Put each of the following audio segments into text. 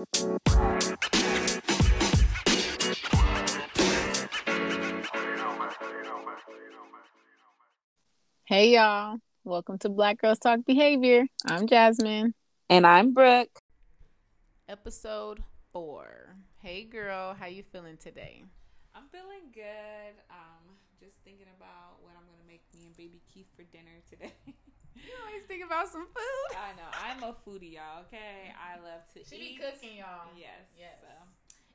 Hey y'all, welcome to Black Girls Talk Behavior. I'm Jasmine. And I'm Brooke. Episode four. Hey girl, how you feeling today? I'm feeling good. Um, just thinking about what I'm gonna make me and baby Keith for dinner today. you always think about some food. I know. I'm a foodie, y'all. Okay, I love to she eat. be cooking, y'all. Yes. Yes. So,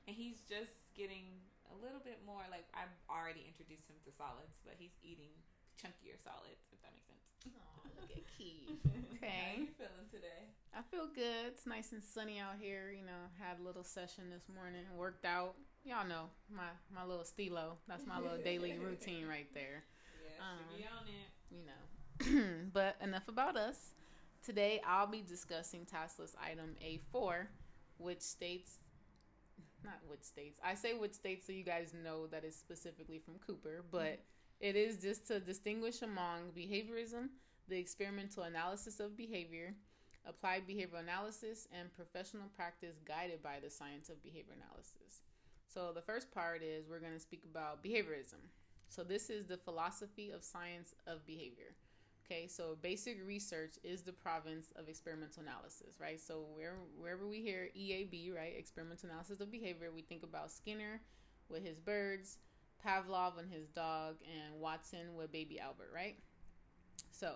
and he's just getting a little bit more. Like I've already introduced him to solids, but he's eating chunkier solids. If that makes sense. Oh, look at Keith. How Okay. you feeling today? I feel good. It's nice and sunny out here. You know, had a little session this morning, worked out. Y'all know my my little stilo. That's my little daily routine right there. Yeah, Um, should be on it. You know. but enough about us. Today I'll be discussing task list item A4, which states not which states. I say which states so you guys know that it's specifically from Cooper, but mm-hmm. it is just to distinguish among behaviorism, the experimental analysis of behavior, applied behavioral analysis, and professional practice guided by the science of behavior analysis. So the first part is we're going to speak about behaviorism. So this is the philosophy of science of behavior. Okay, so basic research is the province of experimental analysis, right? So where, wherever we hear EAB, right, experimental analysis of behavior, we think about Skinner with his birds, Pavlov and his dog, and Watson with baby Albert, right? So,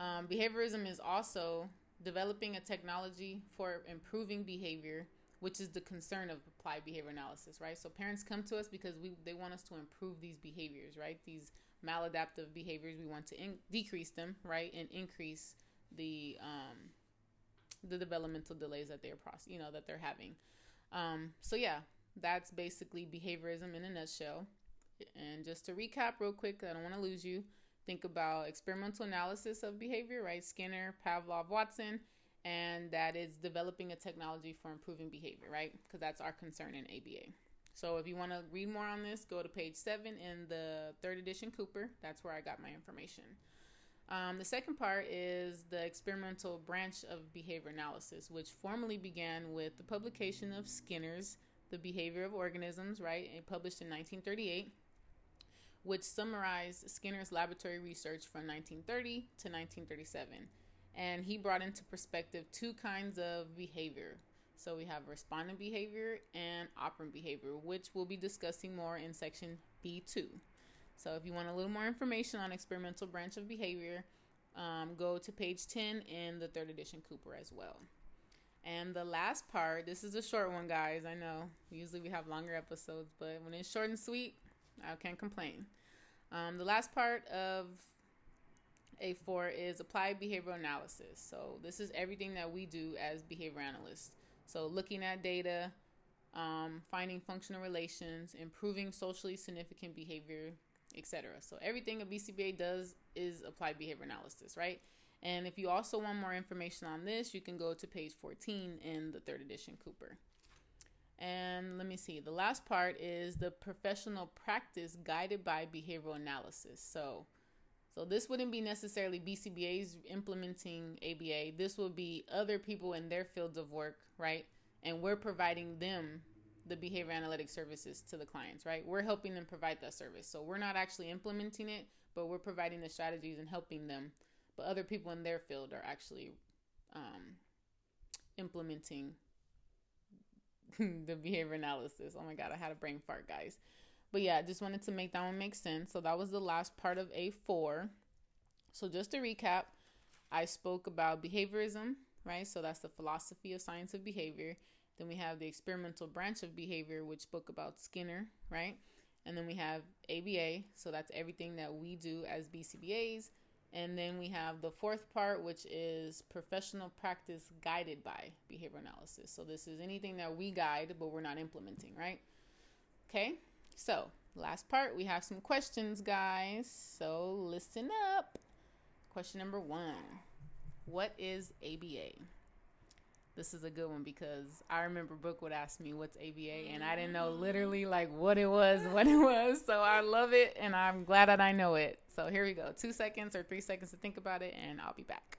um, behaviorism is also developing a technology for improving behavior, which is the concern of applied behavior analysis, right? So parents come to us because we they want us to improve these behaviors, right? These maladaptive behaviors, we want to in- decrease them, right, and increase the um, the developmental delays that they're process, you know, that they're having. Um, so yeah, that's basically behaviorism in a nutshell. And just to recap real quick, I don't want to lose you. Think about experimental analysis of behavior, right? Skinner, Pavlov, Watson, and that is developing a technology for improving behavior, right? Because that's our concern in ABA. So if you want to read more on this, go to page seven in the third edition Cooper. That's where I got my information. Um, the second part is the experimental branch of behavior analysis, which formally began with the publication of Skinner's The Behavior of Organisms, right, and published in 1938, which summarized Skinner's laboratory research from 1930 to 1937. And he brought into perspective two kinds of behavior. So we have respondent behavior and operant behavior, which we'll be discussing more in section B2. So if you want a little more information on experimental branch of behavior, um, go to page 10 in the third edition Cooper as well. And the last part, this is a short one, guys. I know. Usually we have longer episodes, but when it's short and sweet, I can't complain. Um, the last part of A4 is applied behavioral analysis. So this is everything that we do as behavior analysts. So looking at data, um, finding functional relations, improving socially significant behavior, etc. So everything a BCBA does is applied behavior analysis, right? And if you also want more information on this, you can go to page 14 in the third edition Cooper. And let me see. The last part is the professional practice guided by behavioral analysis. So, so this wouldn't be necessarily BCBA's implementing ABA. This would be other people in their fields of work, right? And we're providing them the behavior analytic services to the clients, right? We're helping them provide that service. So we're not actually implementing it, but we're providing the strategies and helping them. But other people in their field are actually um, implementing the behavior analysis. Oh my god, I had a brain fart, guys. But yeah, I just wanted to make that one make sense. So that was the last part of A4. So just to recap, I spoke about behaviorism, right? So that's the philosophy of science of behavior. Then we have the experimental branch of behavior, which spoke about Skinner, right? And then we have ABA, so that's everything that we do as BCBAs. And then we have the fourth part, which is professional practice guided by behavior analysis. So this is anything that we guide, but we're not implementing, right? Okay, so last part, we have some questions, guys. So listen up. Question number one What is ABA? This is a good one because I remember Brooke would ask me what's ABA, and I didn't know literally like what it was, what it was. So I love it, and I'm glad that I know it. So here we go. Two seconds or three seconds to think about it, and I'll be back.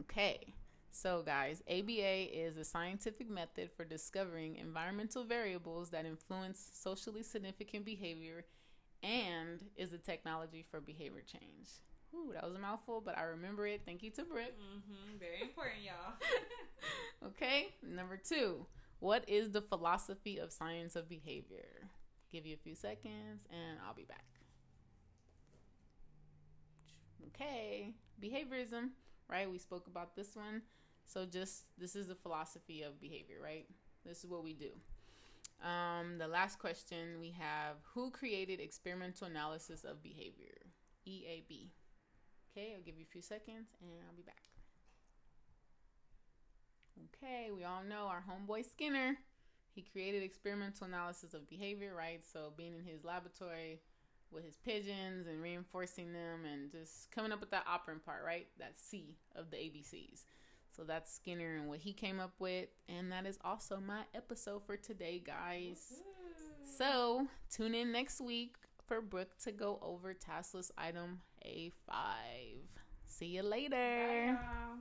Okay. So, guys, ABA is a scientific method for discovering environmental variables that influence socially significant behavior and is a technology for behavior change. Ooh, that was a mouthful, but I remember it. Thank you to Britt. Mm-hmm. Very important, y'all. okay, number two. What is the philosophy of science of behavior? Give you a few seconds and I'll be back. Okay, behaviorism, right? We spoke about this one. So, just this is the philosophy of behavior, right? This is what we do. Um, the last question we have Who created experimental analysis of behavior? EAB. Okay, I'll give you a few seconds and I'll be back. Okay, we all know our homeboy Skinner. He created experimental analysis of behavior, right? So being in his laboratory with his pigeons and reinforcing them and just coming up with that operant part, right? That C of the ABCs. So that's Skinner and what he came up with. And that is also my episode for today, guys. So tune in next week for Brooke to go over task list item A5. See you later. Bye.